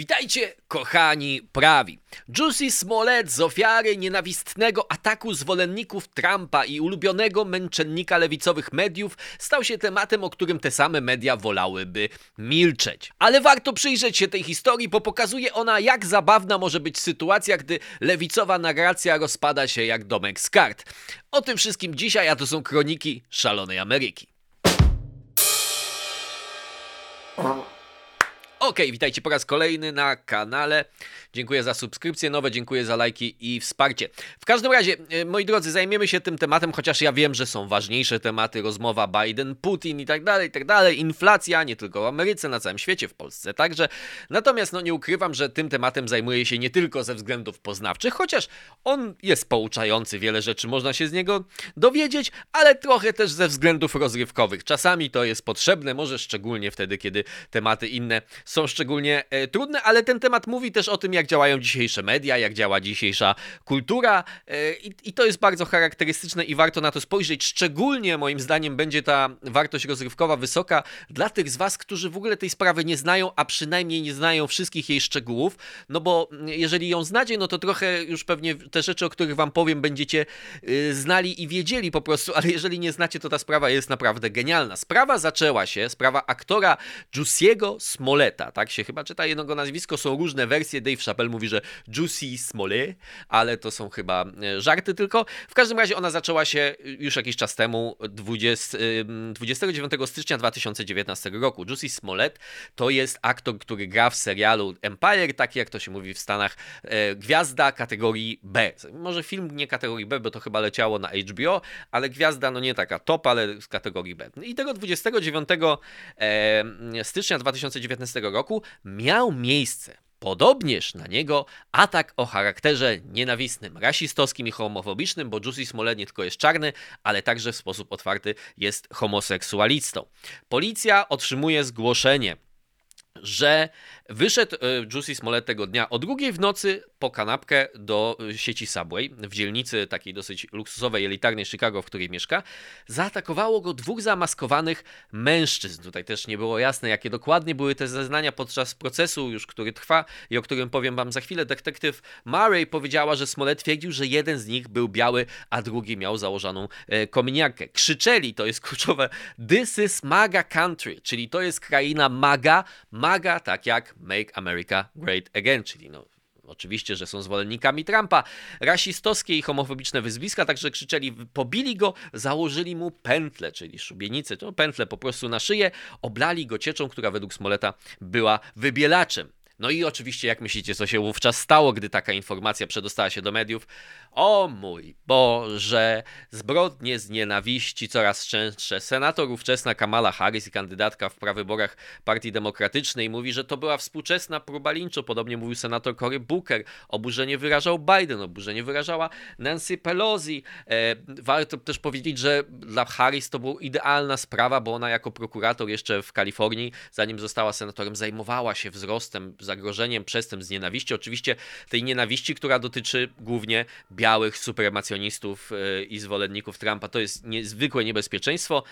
Witajcie, kochani prawi. Juicy Smollett z ofiary nienawistnego ataku zwolenników Trumpa i ulubionego męczennika lewicowych mediów stał się tematem, o którym te same media wolałyby milczeć. Ale warto przyjrzeć się tej historii, bo pokazuje ona, jak zabawna może być sytuacja, gdy lewicowa narracja rozpada się jak domek z kart. O tym wszystkim dzisiaj, a to są kroniki szalonej Ameryki. Okay, witajcie po raz kolejny na kanale. Dziękuję za subskrypcje nowe, dziękuję za lajki i wsparcie. W każdym razie, e, moi drodzy, zajmiemy się tym tematem, chociaż ja wiem, że są ważniejsze tematy, rozmowa Biden, Putin i tak dalej, i tak dalej, inflacja, nie tylko w Ameryce, na całym świecie, w Polsce także. Natomiast no nie ukrywam, że tym tematem zajmuję się nie tylko ze względów poznawczych, chociaż on jest pouczający, wiele rzeczy można się z niego dowiedzieć, ale trochę też ze względów rozrywkowych. Czasami to jest potrzebne, może szczególnie wtedy, kiedy tematy inne są szczególnie e, trudne, ale ten temat mówi też o tym, jak działają dzisiejsze media, jak działa dzisiejsza kultura e, i, to jest bardzo charakterystyczne i warto na to spojrzeć. Szczególnie moim zdaniem będzie ta wartość rozrywkowa wysoka dla tych z Was, którzy w ogóle tej sprawy nie znają, a przynajmniej nie znają wszystkich jej szczegółów, no bo jeżeli ją znacie, no to trochę już pewnie te rzeczy, o których Wam powiem, będziecie yy, znali i wiedzieli po prostu, ale jeżeli nie znacie, to ta sprawa jest naprawdę genialna. Sprawa zaczęła się, sprawa aktora Jussiego Smoleta, tak się chyba czyta jego nazwisko, są różne wersje, Dave Chappelle mówi, że Juicy Smollett, ale to są chyba e, żarty tylko. W każdym razie ona zaczęła się już jakiś czas temu, 20, 29 stycznia 2019 roku. Juicy Smollett to jest aktor, który gra w serialu Empire, taki jak to się mówi w Stanach, e, gwiazda kategorii B. Może film nie kategorii B, bo to chyba leciało na HBO, ale gwiazda no nie taka top, ale z kategorii B. I tego 29 stycznia 2019 roku miał miejsce Podobnież na niego atak o charakterze nienawistnym, rasistowskim i homofobicznym, bo Jussi Smollett nie tylko jest czarny, ale także w sposób otwarty jest homoseksualistą. Policja otrzymuje zgłoszenie że wyszedł e, Juicy Smollett tego dnia o drugiej w nocy po kanapkę do e, sieci Subway w dzielnicy takiej dosyć luksusowej, elitarnej Chicago, w której mieszka. Zaatakowało go dwóch zamaskowanych mężczyzn. Tutaj też nie było jasne, jakie dokładnie były te zeznania podczas procesu, już który trwa i o którym powiem wam za chwilę. Detektyw Murray powiedziała, że Smollett twierdził, że jeden z nich był biały, a drugi miał założoną e, kominiarkę. Krzyczeli, to jest kluczowe, this is MAGA country, czyli to jest kraina MAGA, MAGA, tak jak Make America Great Again, czyli no, Oczywiście, że są zwolennikami Trumpa. Rasistowskie i homofobiczne wyzwiska także krzyczeli, pobili go, założyli mu pętlę, czyli szubienicę, to pętlę po prostu na szyję, oblali go cieczą, która według Smoleta była wybielaczem. No i oczywiście, jak myślicie, co się wówczas stało, gdy taka informacja przedostała się do mediów? O mój Boże, zbrodnie z nienawiści coraz częstsze. Senator ówczesna Kamala Harris i kandydatka w prawyborach Partii Demokratycznej mówi, że to była współczesna próba linczu. Podobnie mówił senator Cory Booker. Oburzenie wyrażał Biden, oburzenie wyrażała Nancy Pelosi. E, warto też powiedzieć, że dla Harris to była idealna sprawa, bo ona jako prokurator jeszcze w Kalifornii, zanim została senatorem, zajmowała się wzrostem zagrożeniem przestępstw z nienawiści. Oczywiście tej nienawiści, która dotyczy głównie białych supremacjonistów e, i zwolenników Trumpa. To jest niezwykłe niebezpieczeństwo.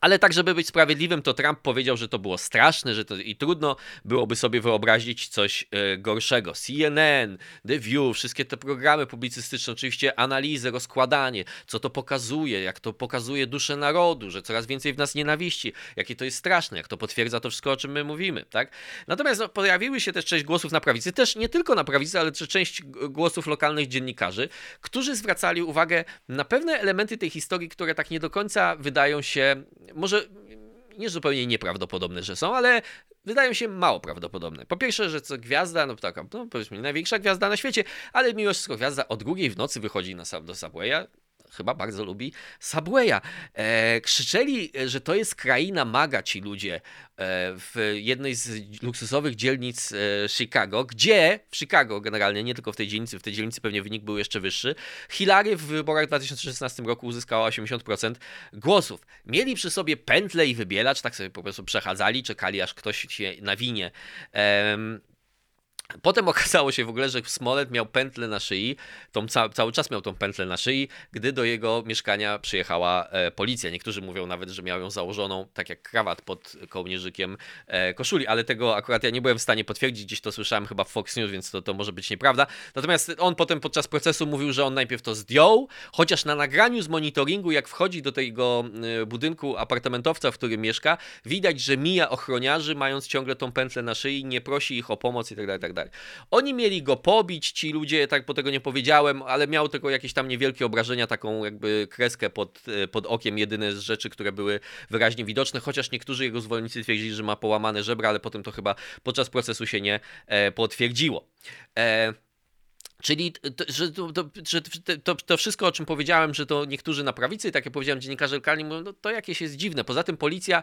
Ale tak, żeby być sprawiedliwym, to Trump powiedział, że to było straszne, że to i trudno byłoby sobie wyobrazić coś e, gorszego. CNN, The View, wszystkie te programy publicystyczne, oczywiście analizy, rozkładanie, co to pokazuje, jak to pokazuje duszę narodu, że coraz więcej w nas nienawiści, jakie to jest straszne, jak to potwierdza to wszystko, o czym my mówimy, tak? Natomiast no, pojawiły się też część głosów na prawicy, też nie tylko na prawicy, ale też część głosów lokalnych dziennikarzy, którzy zwracali uwagę na pewne elementy tej historii, które tak nie do końca wydają się może nie zupełnie nieprawdopodobne, że są, ale wydają się mało prawdopodobne. Po pierwsze, że co gwiazda, no taka, no powiedzmy, największa gwiazda na świecie, ale wszystko gwiazda o drugiej w nocy wychodzi na, do Subwaya, chyba bardzo lubi Subwaya. E, krzyczeli, że to jest kraina maga ci ludzie e, w jednej z luksusowych dzielnic e, Chicago, gdzie w Chicago generalnie, nie tylko w tej dzielnicy, w tej dzielnicy pewnie wynik był jeszcze wyższy, Hillary w wyborach w 2016 roku uzyskała 80% głosów. Mieli przy sobie pętle i wybielacz, tak sobie po prostu przechadzali, czekali aż ktoś się nawinie. Potem okazało się w ogóle, że Smollett miał pętlę na szyi, tą ca cały czas miał tą pętlę na szyi, gdy do jego mieszkania przyjechała e, policja. Niektórzy mówią nawet, że miał ją założoną tak jak krawat pod kołnierzykiem e, koszuli, ale tego akurat ja nie byłem w stanie potwierdzić, gdzieś to słyszałem chyba w Fox News, więc to, to może być nieprawda. Natomiast on potem podczas procesu mówił, że on najpierw to zdjął, chociaż na nagraniu z monitoringu, jak wchodzi do tego e, budynku apartamentowca, w którym mieszka, widać, że mija ochroniarzy, mając ciągle tą pętlę na szyi, nie prosi ich o pomoc i tak dalej, tak. Oni mieli go pobić, ci ludzie, tak po tego nie powiedziałem, ale miał tylko jakieś tam niewielkie obrażenia, taką jakby kreskę pod, e, pod okiem, jedyne z rzeczy, które były wyraźnie widoczne, chociaż niektórzy jego zwolennicy twierdzili, że ma połamane żebra, ale potem to chyba podczas procesu się nie e, potwierdziło. E, Czyli to, że, to, że to, to, wszystko, o czym powiedziałem, że to niektórzy na prawicy, tak jak powiedziałem, dziennikarze lokalni mówią, no to jakieś jest dziwne. Poza tym policja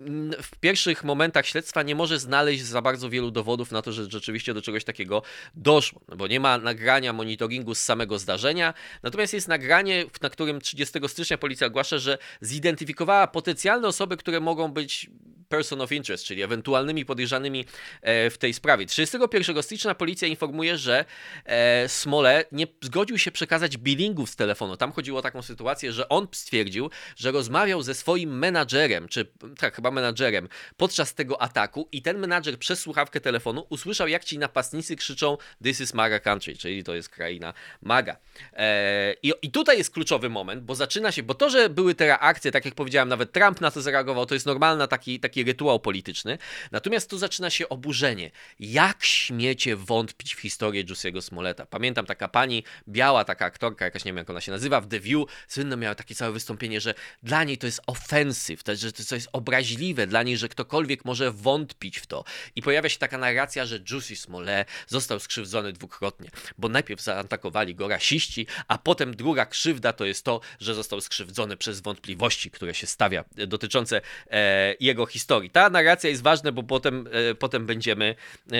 mm, w pierwszych momentach śledztwa nie może znaleźć za bardzo wielu dowodów na to, że rzeczywiście do czegoś takiego doszło, no bo nie ma nagrania monitoringu z samego zdarzenia, natomiast jest nagranie, na którym 30 stycznia policja ogłasza, że zidentyfikowała potencjalne osoby, które mogą być person of interest, czyli ewentualnymi podejrzanymi e, w tej sprawie. 31 stycznia policja informuje, że e, Smole nie zgodził się przekazać billingów z telefonu. Tam chodziło o taką sytuację, że on stwierdził, że rozmawiał ze swoim menadżerem, czy tak, chyba menadżerem, podczas tego ataku i ten menadżer przez słuchawkę telefonu usłyszał, jak ci napastnicy krzyczą This is MAGA country, czyli to jest kraina MAGA. E, i, I tutaj jest kluczowy moment, bo zaczyna się, bo to, że były te reakcje, tak jak powiedziałem, nawet Trump na to zareagował, to jest normalna taki, taki taki rytuał polityczny. Natomiast tu zaczyna się oburzenie. Jak śmiecie wątpić w historię Jussiego Smoleta? Pamiętam taka pani, biała taka aktorka, jakaś nie wiem jak ona się nazywa, w The View, słynno miała takie całe wystąpienie, że dla niej to jest ofensyw, że to jest obraźliwe dla niej, że ktokolwiek może wątpić w to. I pojawia się taka narracja, że Jussi Smollett został skrzywdzony dwukrotnie, bo najpierw zaatakowali go rasiści, a potem druga krzywda to jest to, że został skrzywdzony przez wątpliwości, które się stawia dotyczące e, jego historii historii. Ta narracja jest ważna, bo potem, e, potem będziemy e,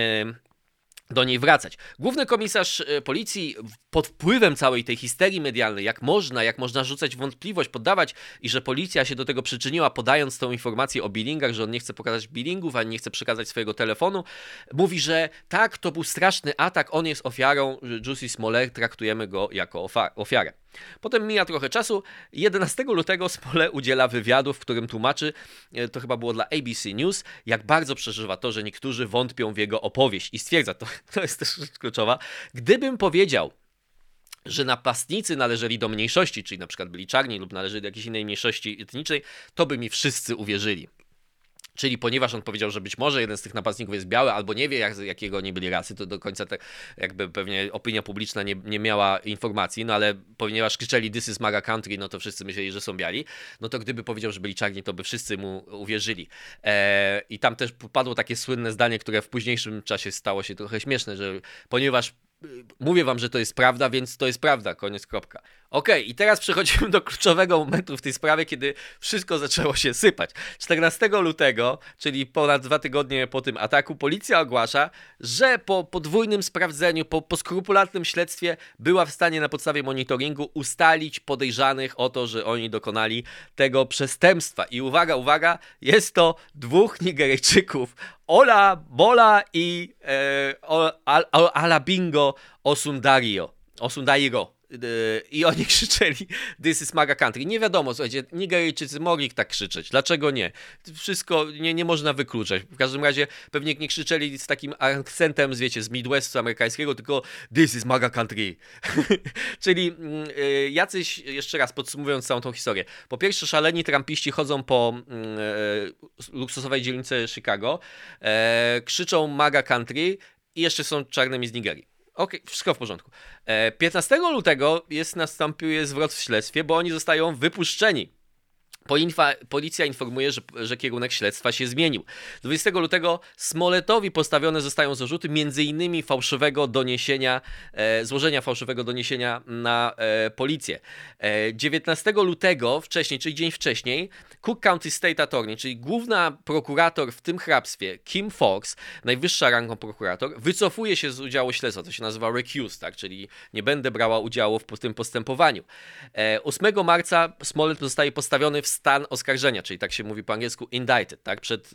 do niej wracać. Główny komisarz e, policji pod wpływem całej tej histerii medialnej, jak można, jak można rzucać wątpliwość, poddawać i że policja się do tego przyczyniła, podając tą informację o billingach, że on nie chce pokazać billingów, ani nie chce przekazać swojego telefonu, mówi, że tak, to był straszny atak, on jest ofiarą, Jussi Smollett, traktujemy go jako ofiarę. Potem mija trochę czasu. 11 lutego Spole udziela wywiadu, w którym tłumaczy, e, to chyba było dla ABC News, jak bardzo przeżywa to, że niektórzy wątpią w jego opowieść i stwierdza, to, to jest też rzecz kluczowa, gdybym powiedział, że napastnicy należeli do mniejszości, czyli na przykład byli czarni lub należeli do jakiejś innej mniejszości etnicznej, to by mi wszyscy uwierzyli. Czyli ponieważ on powiedział, że być może jeden z tych napastników jest biały, albo nie wie, jak, jakiego oni byli rasy, to do końca tak jakby pewnie opinia publiczna nie, nie miała informacji, no ale ponieważ krzyczeli This is MAGA Country, no to wszyscy myśleli, że są biali, no to gdyby powiedział, że byli czarni, to by wszyscy mu uwierzyli. Eee, I tam też padło takie słynne zdanie, które w późniejszym czasie stało się trochę śmieszne, że ponieważ mówię wam, że to jest prawda, więc to jest prawda, koniec, kropka. Ok, i teraz przechodzimy do kluczowego momentu w tej sprawie, kiedy wszystko zaczęło się sypać. 14 lutego, czyli ponad dwa tygodnie po tym ataku, policja ogłasza, że po podwójnym sprawdzeniu, po, po skrupulatnym śledztwie była w stanie na podstawie monitoringu ustalić podejrzanych o to, że oni dokonali tego przestępstwa. I uwaga, uwaga, jest to dwóch Nigeryjczyków, Ola Bola i e, Alabingo Osundario. Osundairo. I oni krzyczeli This is MAGA country. Nie wiadomo, słuchajcie, Nigeryjczycy mogli tak krzyczeć. Dlaczego nie? Wszystko nie, nie można wykluczać. W każdym razie pewnie nie krzyczeli z takim akcentem, wiecie, z Midwestu amerykańskiego, tylko This is MAGA country. Czyli mm, y, jacyś, jeszcze raz podsumowując całą tą historię. Po pierwsze, szaleni trampiści chodzą po y, luksusowej dzielnicy Chicago, y, krzyczą MAGA country i jeszcze są czarnymi z Nigerii. Okej, okay, wszystko w porządku. 15 e, lutego jest nastąpił zwrot w śledztwie, bo oni zostają wypuszczeni Policja informuje, że, że, kierunek śledztwa się zmienił. 20 lutego Smoletowi postawione zostają zarzuty m.in. fałszywego doniesienia, e, złożenia fałszywego doniesienia na e, policję. E, 19 lutego, wcześniej, czyli dzień wcześniej, Cook County State Attorney, czyli główna prokurator w tym hrabstwie, Kim Fox, najwyższa rangą prokurator, wycofuje się z udziału śledztwa. To się nazywa recuse, tak? czyli nie będę brała udziału w tym postępowaniu. 8 e, marca Smollett zostaje postawiony w stan oskarżenia, czyli tak się mówi po angielsku indicted, tak, przed,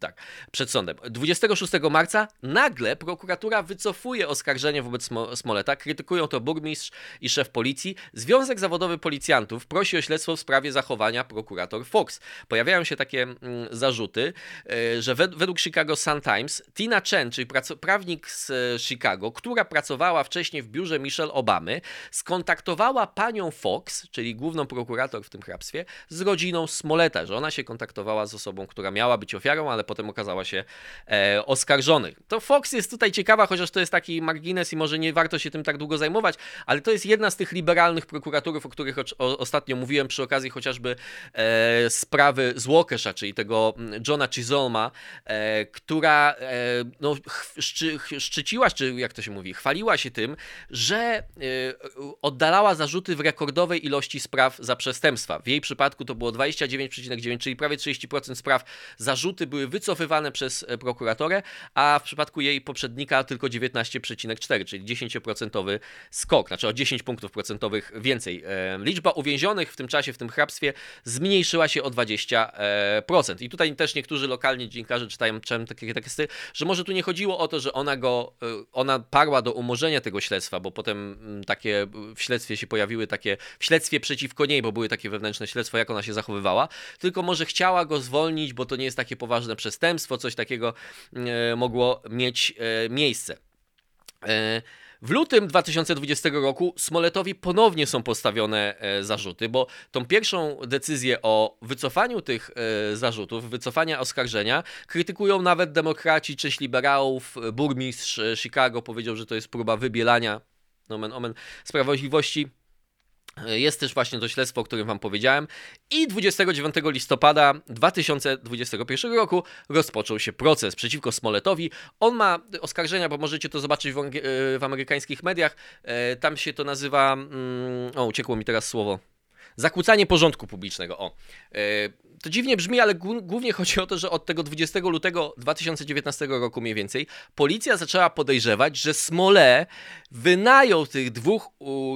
tak, przed sądem. 26 marca nagle prokuratura wycofuje oskarżenie wobec Smoleta, krytykują to burmistrz i szef policji. Związek Zawodowy Policjantów prosi o śledztwo w sprawie zachowania prokurator Fox. Pojawiają się takie mm, zarzuty, e, że według Chicago Sun-Times Tina Chen, czyli prawnik z e, Chicago, która pracowała wcześniej w biurze Michelle Obamy, skontaktowała panią Fox, czyli główną prokurator w tym hrabstwie, z rodziną Smoleta, że ona się kontaktowała z osobą, która miała być ofiarą, ale potem okazała się e, oskarżonych. To Fox jest tutaj ciekawa, chociaż to jest taki margines i może nie warto się tym tak długo zajmować, ale to jest jedna z tych liberalnych prokuratorów, o których o, o, ostatnio mówiłem przy okazji chociażby e, sprawy z Walkersha, czyli tego Johna Chisolma, e, która e, no, szczy, szczyciła, czy jak to się mówi, chwaliła się tym, że e, oddalała zarzuty w rekordowej ilości spraw za przestępstwa. W jej przypadku to było 29,9, czyli prawie 30% spraw zarzuty były wycofywane przez e, prokuratorę, a w przypadku jej poprzednika tylko 19,4, czyli 10% skok, znaczy o 10 punktów procentowych więcej. E, liczba uwięzionych w tym czasie, w tym hrabstwie zmniejszyła się o 20%. I tutaj też niektórzy lokalni dziennikarze czytają takie teksty, że może tu nie chodziło o to, że ona go, e, ona parła do umorzenia tego śledztwa, bo potem mm, takie w śledztwie się pojawiły takie, w śledztwie przeciwko niej, bo były takie wewnętrzne jak ona się zachowywała, tylko może chciała go zwolnić, bo to nie jest takie poważne przestępstwo, coś takiego e, mogło mieć e, miejsce. W lutym 2020 roku Smoletowi ponownie są postawione e, zarzuty, bo tą pierwszą decyzję o wycofaniu tych e, zarzutów, wycofania oskarżenia, krytykują nawet demokraci, część liberałów. Burmistrz e, Chicago powiedział, że to jest próba wybielania nomen omen, sprawiedliwości jest też właśnie to śledztwo, o którym Wam powiedziałem. I 29 listopada 2021 roku rozpoczął się proces przeciwko Smoletowi. On ma oskarżenia, bo możecie to zobaczyć w, w amerykańskich mediach. E, tam się to nazywa. Mm, o, uciekło mi teraz słowo. Zakłócanie porządku publicznego. O. To dziwnie brzmi, ale głównie chodzi o to, że od tego 20 lutego 2019 roku mniej więcej policja zaczęła podejrzewać, że Smole wynajął tych dwóch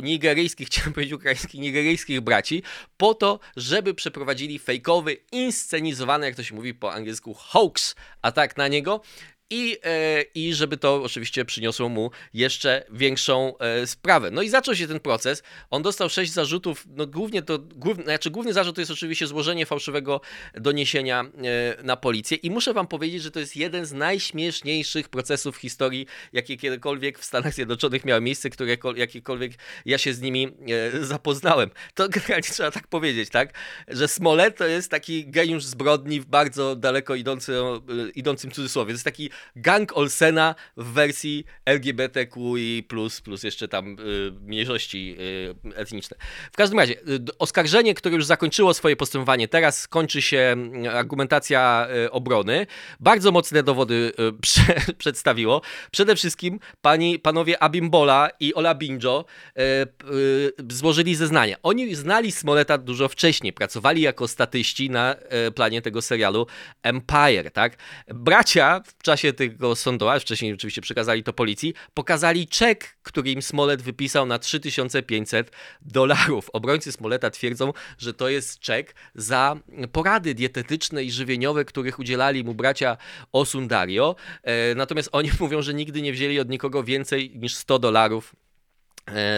nigeryjskich, chciałem powiedzieć ukraińskich, nigeryjskich braci po to, żeby przeprowadzili fejkowy, inscenizowany, jak to się mówi po angielsku, hoax atak na niego, i, e, i żeby to oczywiście przyniosło mu jeszcze większą e, sprawę. No i zaczął się ten proces. On dostał sześć zarzutów. No głównie to, główny, znaczy główny zarzut to jest oczywiście złożenie fałszywego doniesienia e, na policję. I muszę wam powiedzieć, że to jest jeden z najśmieszniejszych procesów w historii, jakie kiedykolwiek w Stanach Zjednoczonych miały miejsce, które jakiekolwiek ja się z nimi zapoznałem. To generalnie trzeba tak powiedzieć, tak? Że Smollett to jest taki geniusz zbrodni w bardzo daleko idący, idącym cudzysłowie. To jest taki gang Olsena w wersji LGBTQI+, plus jeszcze tam y, mniejszości y, etniczne. W każdym razie, y, oskarżenie, które już zakończyło swoje postępowanie, teraz kończy się y, argumentacja y, obrony. Bardzo mocne dowody y, prze, przedstawiło. Przede wszystkim pani, panowie Abimbola i Ola Binjo złożyli zeznania. Oni znali Smoleta dużo wcześniej, pracowali jako statyści na planie tego serialu Empire, tak? Bracia w czasie czasie tego sądu, a wcześniej oczywiście przekazali to policji, pokazali czek, który im Smolet wypisał na 3500 dolarów. Obrońcy Smoleta twierdzą, że to jest czek za porady dietetyczne i żywieniowe, których udzielali mu bracia Osundario. E, natomiast oni mówią, że nigdy nie wzięli od nikogo więcej niż 100 dolarów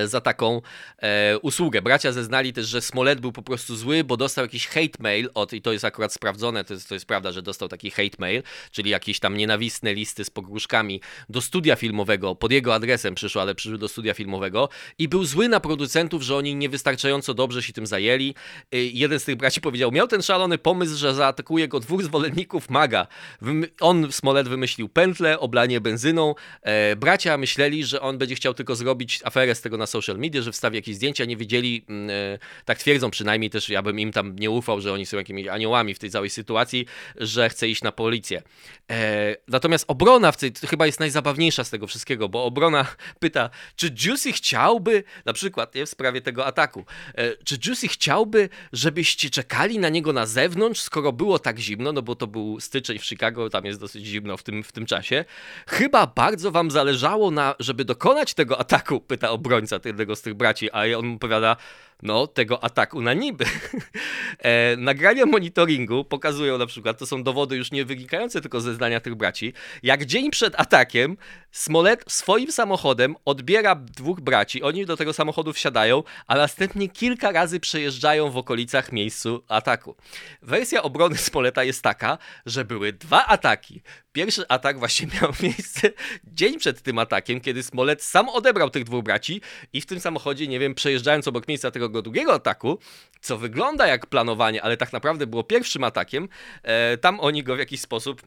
za taką e, usługę. Bracia zeznali też, że Smollett był po prostu zły, bo dostał jakiś hate mail od, i to jest akurat sprawdzone, to jest, to jest prawda, że dostał taki hate mail, czyli jakieś tam nienawistne listy z pogróżkami do studia filmowego, pod jego adresem przyszło, ale przyszły do studia filmowego i był zły na producentów, że oni niewystarczająco dobrze się tym zajęli. E, jeden z tych braci powiedział, miał ten szalony pomysł, że zaatakuje go dwóch zwolenników maga. On, Smollett, wymyślił pętlę, oblanie benzyną. E, bracia myśleli, że on będzie chciał tylko zrobić aferę z tego na social media, że wstawi jakieś zdjęcia, nie wiedzieli, mm, e, tak twierdzą przynajmniej też, ja bym im tam nie ufał, że oni są jakimiś aniołami w tej całej sytuacji, że chce iść na policję. E, natomiast obrona w tej, chyba jest najzabawniejsza z tego wszystkiego, bo obrona pyta, czy Juicy chciałby, na przykład nie, w sprawie tego ataku, e, czy Juicy chciałby, żebyście czekali na niego na zewnątrz, skoro było tak zimno, no bo to był styczeń w Chicago, tam jest dosyć zimno w tym, w tym czasie. Chyba bardzo wam zależało na, żeby dokonać tego ataku, pyta obrona obrońca jednego z tych braci, a on powiada, no, tego ataku na niby. e, nagrania monitoringu pokazują na przykład, to są dowody już nie wynikające tylko ze zdania tych braci, jak dzień przed atakiem Smolet swoim samochodem odbiera dwóch braci, oni do tego samochodu wsiadają, a następnie kilka razy przejeżdżają w okolicach miejscu ataku. Wersja obrony Smoleta jest taka, że były dwa ataki. Pierwszy atak właśnie miał miejsce dzień przed tym atakiem, kiedy Smolet sam odebrał tych dwóch braci i w tym samochodzie, nie wiem, przejeżdżając obok miejsca tego drugiego ataku, co wygląda jak planowanie, ale tak naprawdę było pierwszym atakiem, e, tam oni go w jakiś sposób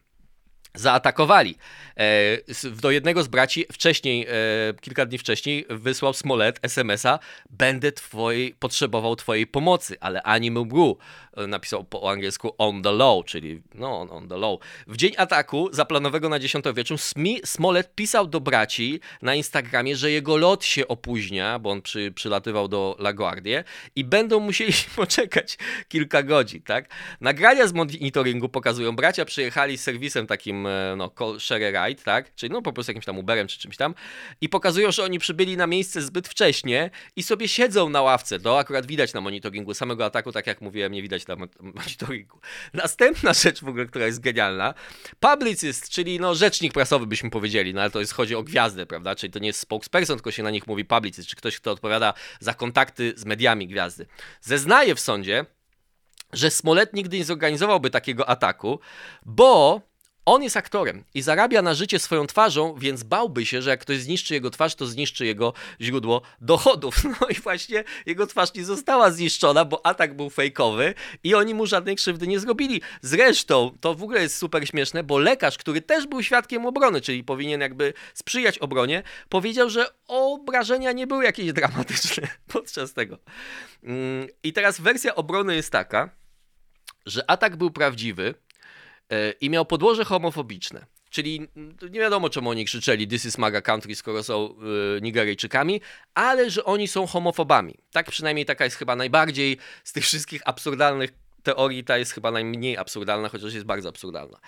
zaatakowali. E, do jednego z braci wcześniej, e, kilka dni wcześniej wysłał Smolet SMS-a będę twojej, potrzebował twojej pomocy, ale ani Bru e, napisał po angielsku on the low, czyli no on the low. W dzień ataku zaplanowanego na 10 wieczór Smolet pisał do braci na Instagramie, że jego lot się opóźnia, bo on przy, przylatywał do LaGuardia i będą musieli poczekać kilka godzin, tak? Nagrania z monitoringu pokazują, bracia przyjechali z serwisem takim E, no, share ride, tak? Czyli no po prostu jakimś tam Uberem czy czymś tam i pokazują, że oni przybyli na miejsce zbyt wcześnie i sobie siedzą na ławce. To akurat widać na monitoringu. Samego ataku, tak jak mówiłem, nie widać na monitoringu. Następna rzecz w ogóle, która jest genialna. Publicist, czyli no rzecznik prasowy byśmy powiedzieli, no ale to jest, chodzi o gwiazdę, prawda? Czyli to nie jest spokesperson, tylko się na nich mówi publicist, czy ktoś, kto odpowiada za kontakty z mediami gwiazdy. Zeznaje w sądzie, że Smolet nigdy nie zorganizowałby takiego ataku, bo on jest aktorem i zarabia na życie swoją twarzą, więc bałby się, że jak ktoś zniszczy jego twarz, to zniszczy jego źródło dochodów. No i właśnie jego twarz nie została zniszczona, bo atak był fejkowy i oni mu żadnej krzywdy nie zrobili. Zresztą to w ogóle jest super śmieszne, bo lekarz, który też był świadkiem obrony, czyli powinien jakby sprzyjać obronie, powiedział, że obrażenia nie były jakieś dramatyczne podczas tego. Mm, I teraz wersja obrony jest taka, że atak był prawdziwy, i miał podłoże homofobiczne. Czyli nie wiadomo, czemu oni krzyczeli This is MAGA country, skoro są y, Nigeryjczykami, ale że oni są homofobami. Tak przynajmniej taka jest chyba najbardziej z tych wszystkich absurdalnych teorii ta jest chyba najmniej absurdalna, chociaż jest bardzo absurdalna.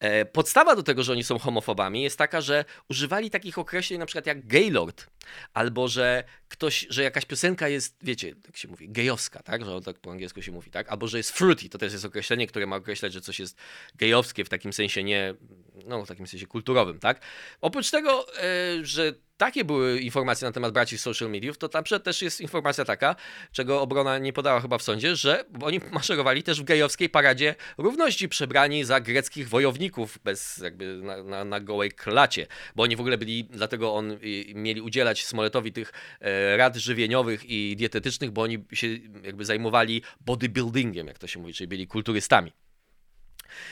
E, podstawa do tego, że oni są homofobami jest taka, że używali takich określeń na przykład jak gaylord, albo że ktoś, że jakaś piosenka jest, wiecie, jak się mówi, gejowska, tak, że tak po angielsku się mówi, tak, albo że jest fruity, to też jest określenie, które ma określać, że coś jest gejowskie w takim sensie nie, no w takim sensie kulturowym, tak. Oprócz tego, e, że takie były informacje na temat braci social mediów, to tam też jest informacja taka, czego obrona nie podała chyba w sądzie, że oni maszerowali też w gejowskiej paradzie równości przebrani za greckich wojowników bez jakby na, na, na gołej klacie, bo oni w ogóle byli, dlatego on mieli udzielać Smoletowi tych e, rad żywieniowych i dietetycznych, bo oni się jakby zajmowali bodybuildingiem, jak to się mówi, czyli byli kulturystami.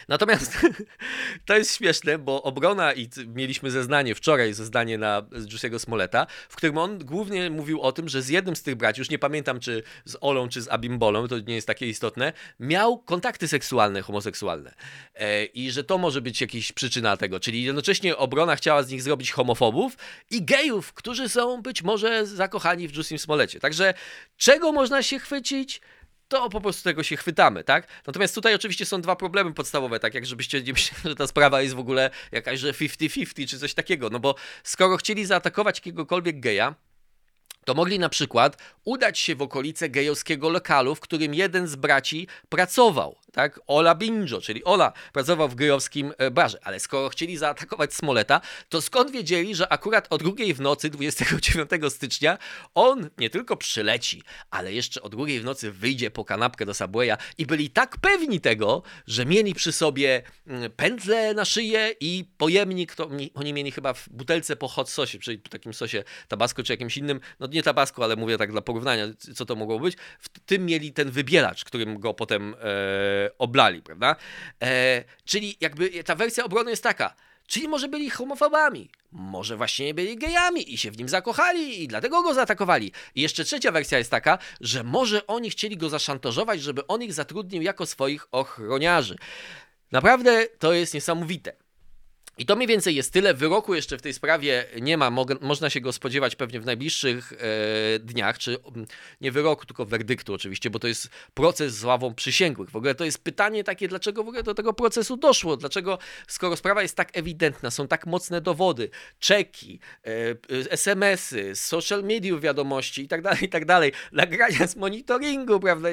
Natomiast to jest śmieszne, bo obrona i mieliśmy zeznanie wczoraj, zeznanie na Juice'ego Smoleta, w którym on głównie mówił o tym, że z jednym z tych braci, już nie pamiętam czy z Olą, czy z Abimbolą, to nie jest takie istotne, miał kontakty seksualne, homoseksualne. E, I że to może być jakaś przyczyna tego. Czyli jednocześnie obrona chciała z nich zrobić homofobów i gejów, którzy są być może zakochani w Juice'im Smolecie. Także czego można się chwycić? To po prostu tego się chwytamy, tak? Natomiast tutaj oczywiście są dwa problemy podstawowe, tak jak żebyście nie myśleli, że ta sprawa jest w ogóle jakaś, że 50-50 czy coś takiego, no bo skoro chcieli zaatakować jakiegokolwiek geja, to mogli na przykład udać się w okolice gejowskiego lokalu, w którym jeden z braci pracował tak? Ola Binjo, czyli Ola, pracował w gejowskim e, barze. Ale skoro chcieli zaatakować Smoleta, to skąd wiedzieli, że akurat o drugiej w nocy 29 stycznia on nie tylko przyleci, ale jeszcze o drugiej w nocy wyjdzie po kanapkę do Subwaya i byli tak pewni tego, że mieli przy sobie mm, pętlę na szyję i pojemnik, to oni mieli chyba w butelce po hot sosie, czyli takim sosie tabasco czy jakimś innym, no nie tabasco, ale mówię tak dla porównania, co to mogło być, w tym mieli ten wybielacz, którym go potem e, oblali, prawda? E, czyli jakby ta wersja obrony jest taka, czyli może byli homofobami, może właśnie byli gejami i się w nim zakochali i dlatego go zaatakowali. I jeszcze trzecia wersja jest taka, że może oni chcieli go zaszantażować, żeby on ich zatrudnił jako swoich ochroniarzy. Naprawdę to jest niesamowite. I to mniej więcej jest tyle. Wyroku jeszcze w tej sprawie nie ma. Mo można się go spodziewać pewnie w najbliższych e, dniach, czy nie wyroku, tylko werdyktu oczywiście, bo to jest proces z ławą przysięgłych. W ogóle to jest pytanie takie, dlaczego w ogóle do tego procesu doszło? Dlaczego, skoro sprawa jest tak ewidentna, są tak mocne dowody, czeki, e, SMS-y, social media wiadomości i tak dalej, i tak dalej, nagrania z monitoringu, prawda?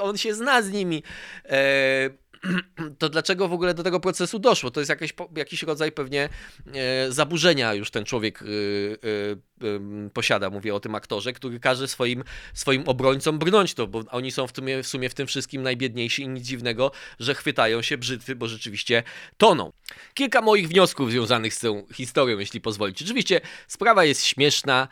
On się zna z nimi. E, to dlaczego w ogóle do tego procesu doszło? To jest jakiś, jakiś rodzaj pewnie e, zaburzenia już ten człowiek e, e, posiada. Mówię o tym aktorze, który każe swoim, swoim obrońcom brnąć to, bo oni są w, tym, w sumie w tym wszystkim najbiedniejsi i nic dziwnego, że chwytają się brzytwy, bo rzeczywiście toną. Kilka moich wniosków związanych z tą historią, jeśli pozwolicie. Oczywiście sprawa jest śmieszna.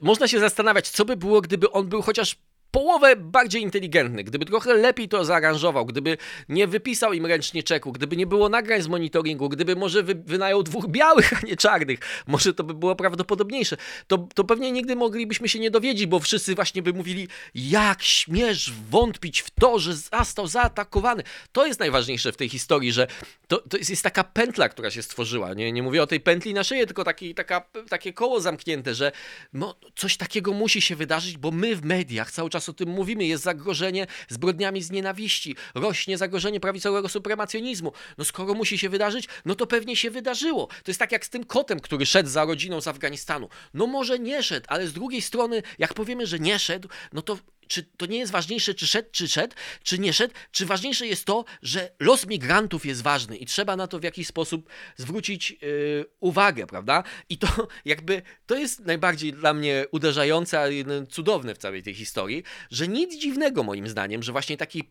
Można się zastanawiać, co by było, gdyby on był chociaż połowę bardziej inteligentny, gdyby trochę lepiej to zaaranżował, gdyby nie wypisał im ręcznie czeku, gdyby nie było nagrań z monitoringu, gdyby może wy, wynajął dwóch białych, a nie czarnych, może to by było prawdopodobniejsze, to, to pewnie nigdy moglibyśmy się nie dowiedzieć, bo wszyscy właśnie by mówili, jak śmiesz wątpić w to, że został zaatakowany. To jest najważniejsze w tej historii, że to, to jest, jest taka pętla, która się stworzyła. Nie, nie mówię o tej pętli na szyję, tylko taki, taka, takie koło zamknięte, że no, coś takiego musi się wydarzyć, bo my w mediach cały czas o tym mówimy, jest zagrożenie zbrodniami z nienawiści, rośnie zagrożenie prawicowego supremacjonizmu. No skoro musi się wydarzyć, no to pewnie się wydarzyło. To jest tak jak z tym kotem, który szedł za rodziną z Afganistanu. No może nie szedł, ale z drugiej strony, jak powiemy, że nie szedł, no to czy to nie jest ważniejsze, czy szedł, czy szedł, czy nie szedł, czy ważniejsze jest to, że los migrantów jest ważny i trzeba na to w jakiś sposób zwrócić yy, uwagę, prawda? I to jakby, to jest najbardziej dla mnie uderzające, a cudowne w całej tej historii, że nic dziwnego moim zdaniem, że właśnie taki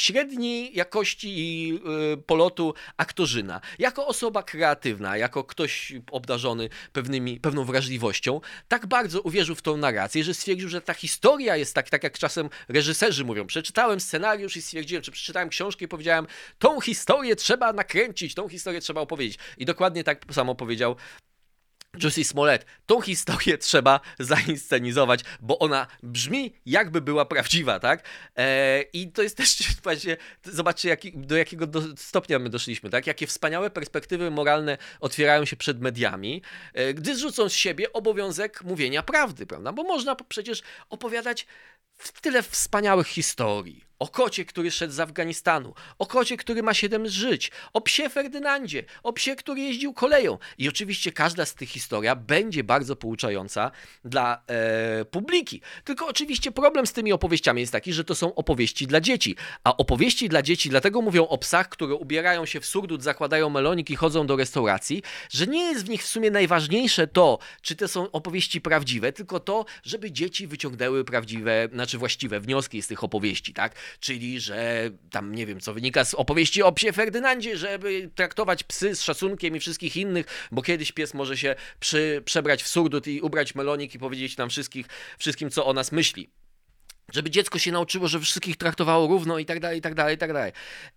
średniej jakości y, polotu aktorzyna. Jako osoba kreatywna, jako ktoś obdarzony pewnymi, pewną wrażliwością, tak bardzo uwierzył w tą narrację, że stwierdził, że ta historia jest tak, tak jak czasem reżyserzy mówią. Przeczytałem scenariusz i stwierdziłem, czy przeczytałem książkę i powiedziałem, tą historię trzeba nakręcić, tą historię trzeba opowiedzieć. I dokładnie tak samo powiedział Jussi Smollett. Tą historię trzeba zainscenizować, bo ona brzmi jakby była prawdziwa, tak? E, I to jest też właśnie, zobaczcie jak, do jakiego do stopnia my doszliśmy, tak? Jakie wspaniałe perspektywy moralne otwierają się przed mediami, e, gdy zrzucą z siebie obowiązek mówienia prawdy, prawda? Bo można przecież opowiadać tyle wspaniałych historii o kocie, który szedł z Afganistanu, o kocie, który ma siedem żyć, o psie Ferdynandzie, o psie, który jeździł koleją. I oczywiście każda z tych historia będzie bardzo pouczająca dla e, publiki. Tylko oczywiście problem z tymi opowieściami jest taki, że to są opowieści dla dzieci. A opowieści dla dzieci dlatego mówią o psach, które ubierają się w surdut, zakładają melonik i chodzą do restauracji, że nie jest w nich w sumie najważniejsze to, czy to są opowieści prawdziwe, tylko to, żeby dzieci wyciągnęły prawdziwe, znaczy właściwe wnioski z tych opowieści, tak? Czyli że tam nie wiem, co wynika z opowieści o psie Ferdynandzie, żeby traktować psy z szacunkiem i wszystkich innych, bo kiedyś pies może się przy, przebrać w surdut i ubrać melonik i powiedzieć nam wszystkich, wszystkim, co o nas myśli żeby dziecko się nauczyło, że wszystkich traktowało równo i tak dalej, i tak dalej, i tak dalej.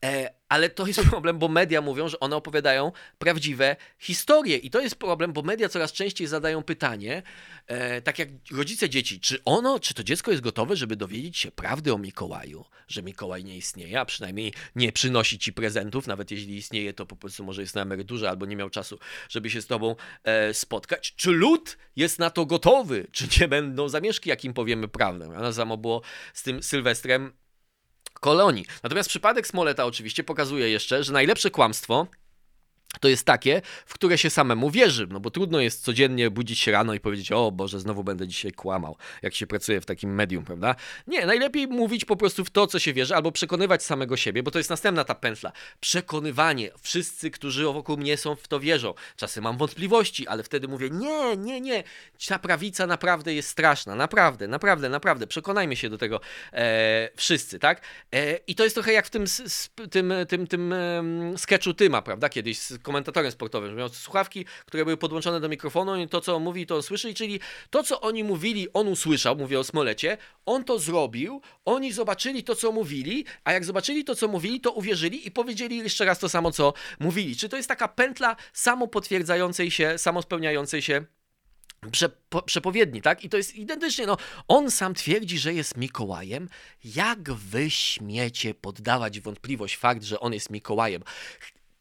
E, ale to jest problem, bo media mówią, że one opowiadają prawdziwe historie. I to jest problem, bo media coraz częściej zadają pytanie, e, tak jak rodzice dzieci, czy ono, czy to dziecko jest gotowe, żeby dowiedzieć się prawdy o Mikołaju, że Mikołaj nie istnieje, a przynajmniej nie przynosi ci prezentów, nawet jeśli istnieje, to po prostu może jest na emeryturze albo nie miał czasu, żeby się z tobą e, spotkać. Czy lud jest na to gotowy? Czy nie będą zamieszki, jak im powiemy prawdę? A na samo było z tym Sylwestrem kolonii. Natomiast przypadek Smoleta oczywiście pokazuje jeszcze, że najlepsze kłamstwo to jest takie, w które się samemu wierzy, no bo trudno jest codziennie budzić się rano i powiedzieć, o Boże, znowu będę dzisiaj kłamał, jak się pracuje w takim medium, prawda? Nie, najlepiej mówić po prostu w to, co się wierzy, albo przekonywać samego siebie, bo to jest następna ta pętla. Przekonywanie. Wszyscy, którzy wokół mnie są, w to wierzą. Czasem mam wątpliwości, ale wtedy mówię, nie, nie, nie, ta prawica naprawdę jest straszna, naprawdę, naprawdę, naprawdę. Przekonajmy się do tego e, wszyscy, tak? E, I to jest trochę jak w tym, tym, tym, tym um, sketchu Tyma, prawda? Kiedyś komentatorem sportowym, miał słuchawki, które były podłączone do mikrofonu i to, co on mówi, to on słyszy, czyli to, co oni mówili, on usłyszał, mówię o Smolecie, on to zrobił, oni zobaczyli to, co mówili, a jak zobaczyli to, co mówili, to uwierzyli i powiedzieli jeszcze raz to samo, co mówili. Czy to jest taka pętla samopotwierdzającej się, samospełniającej się przepowiedni, tak? I to jest identycznie, no, on sam twierdzi, że jest Mikołajem. Jak wy śmiecie poddawać wątpliwość fakt, że on jest Mikołajem?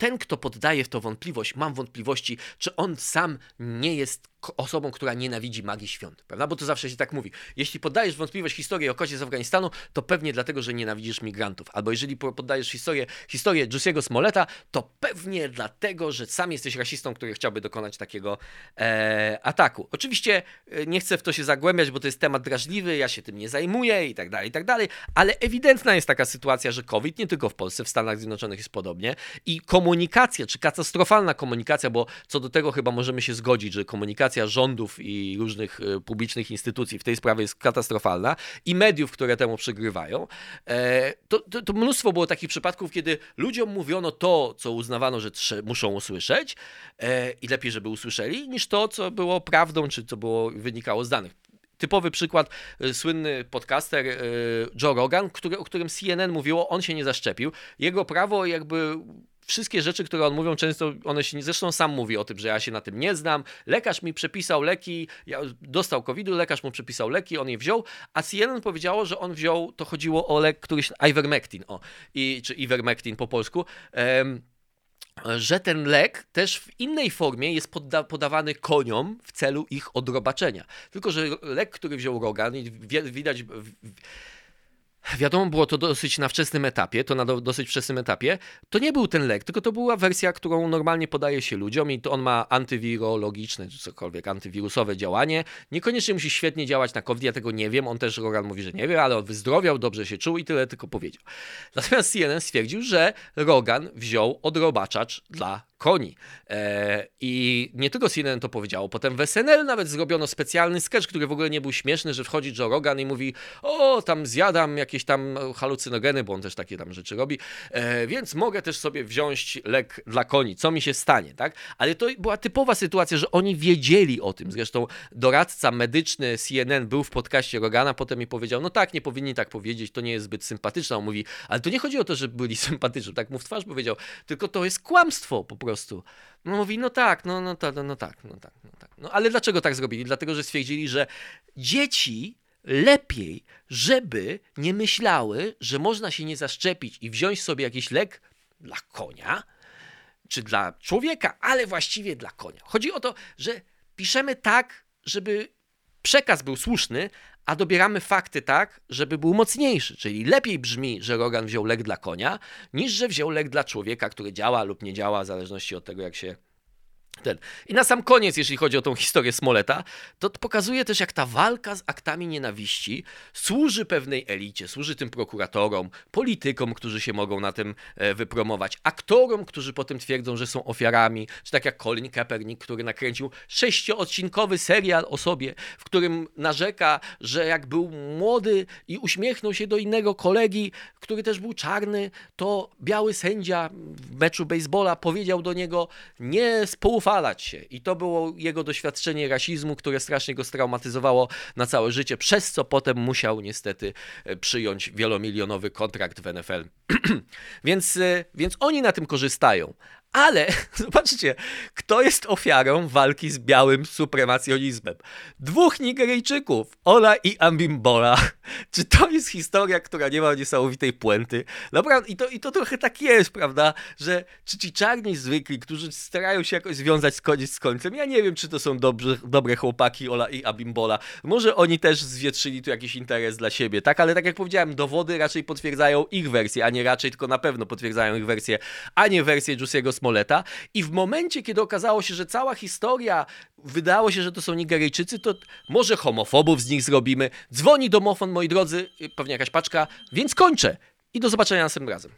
Ten, kto poddaje w to wątpliwość, mam wątpliwości, czy on sam nie jest osobą, która nienawidzi magii świąt, prawda? Bo to zawsze się tak mówi. Jeśli poddajesz wątpliwość historii o kocie z Afganistanu, to pewnie dlatego, że nienawidzisz migrantów. Albo jeżeli poddajesz historię, historię Jussiego Smoleta, to pewnie dlatego, że sam jesteś rasistą, który chciałby dokonać takiego e, ataku. Oczywiście e, nie chcę w to się zagłębiać, bo to jest temat drażliwy, ja się tym nie zajmuję i tak dalej, i tak dalej, ale ewidentna jest taka sytuacja, że COVID nie tylko w Polsce, w Stanach Zjednoczonych jest podobnie i komunikacja, czy katastrofalna komunikacja, bo co do tego chyba możemy się zgodzić, że komunikacja komunikacja rządów i różnych e, publicznych instytucji w tej sprawie jest katastrofalna i mediów, które temu przygrywają, e, to, to, to mnóstwo było takich przypadków, kiedy ludziom mówiono to, co uznawano, że muszą usłyszeć e, i lepiej, żeby usłyszeli, niż to, co było prawdą, czy co było, wynikało z danych typowy przykład, słynny podcaster Joe Rogan, który, o którym CNN mówiło, on się nie zaszczepił. Jego prawo jakby wszystkie rzeczy, które on mówią, często one się, zresztą sam mówi o tym, że ja się na tym nie znam. Lekarz mi przepisał leki, ja dostał covid lekarz mu przepisał leki, on je wziął, a CNN powiedziało, że on wziął, to chodziło o lek, któryś, ivermectin, o, i, czy ivermectin po polsku, um, że ten lek też w innej formie jest podda- podawany koniom w celu ich odrobaczenia. Tylko, że lek, który wziął Rogan, widać... W, w, Wiadomo było to dosyć na wczesnym etapie, to na do, dosyć wczesnym etapie. To nie był ten lek, tylko to była wersja, którą normalnie podaje się ludziom i to on ma antywirologiczne, czy cokolwiek, antywirusowe działanie. Niekoniecznie musi świetnie działać na COVID, ja tego nie wiem. On też, Rogan mówi, że nie wie, ale on wyzdrowiał, dobrze się czuł i tyle tylko powiedział. Natomiast CNN stwierdził, że Rogan wziął odrobaczacz dla koni. E, I nie tylko CNN to powiedziało, potem w SNL nawet zrobiono specjalny sketch, który w ogóle nie był śmieszny, że wchodzi Joe Rogan i mówi, o, tam zjadam jakieś tam halucynogeny, bo on też takie tam rzeczy robi, e, więc mogę też sobie wziąć lek dla koni, co mi się stanie, tak? Ale to była typowa sytuacja, że oni wiedzieli o tym. Zresztą doradca medyczny CNN był w podcaście Rogana, potem mi powiedział, no tak, nie powinni tak powiedzieć, to nie jest zbyt sympatyczne. On mówi, ale to nie chodzi o to, że byli sympatyczni, tak mu w twarz powiedział, tylko to jest kłamstwo po prostu. No mówi, no tak, no, no, no, no tak, no tak, no tak. No ale dlaczego tak zrobili? Dlatego, że stwierdzili, że dzieci lepiej, żeby nie myślały, że można się nie zaszczepić i wziąć sobie jakiś lek dla konia, czy dla człowieka, ale właściwie dla konia. Chodzi o to, że piszemy tak, żeby przekaz był słuszny, a dobieramy fakty tak, żeby był mocniejszy. Czyli lepiej brzmi, że Rogan wziął lek dla konia, niż że wziął lek dla człowieka, który działa lub nie działa, w zależności od tego, jak się ten. I na sam koniec, jeśli chodzi o tą historię Smoleta, to pokazuje też, jak ta walka z aktami nienawiści służy pewnej elicie, służy tym prokuratorom, politykom, którzy się mogą na tym e, wypromować, aktorom, którzy potem twierdzą, że są ofiarami, czy tak jak Colin Kaepernick, który nakręcił sześcioodcinkowy serial o sobie, w którym narzeka, że jak był młody i uśmiechnął się do innego kolegi, który też był czarny, to biały sędzia w meczu baseballa powiedział do niego, nie spoufaj utrwalać się. I to było jego doświadczenie rasizmu, które strasznie go straumatyzowało na całe życie, przez co potem musiał niestety e, przyjąć wielomilionowy kontrakt w NFL. więc, e, więc oni na tym korzystają. Ale zobaczcie, kto jest ofiarą walki z białym supremacjonizmem? Dwóch Nigeryjczyków, Ola i Ambimbola. Czy to jest historia, która nie ma niesamowitej puenty? Naprawdę, i to, i to trochę tak jest, prawda? Że czy ci czarni zwykli, którzy starają się jakoś związać koniec z końcem, ja nie wiem, czy to są dobrzy, dobre chłopaki Ola i Ambimbola. Może oni też zwietrzyli tu jakiś interes dla siebie, tak? Ale tak jak powiedziałem, dowody raczej potwierdzają ich wersję, a nie raczej, tylko na pewno potwierdzają ich wersję, a nie wersję Jussiego Smoleta. I w momencie, kiedy okazało się, że cała historia wydało się, że to są Nigeryjczycy, to może homofobów z nich zrobimy. Dzwoni domofon, moi drodzy, pewnie jakaś paczka, więc kończę. I do zobaczenia następnym razem.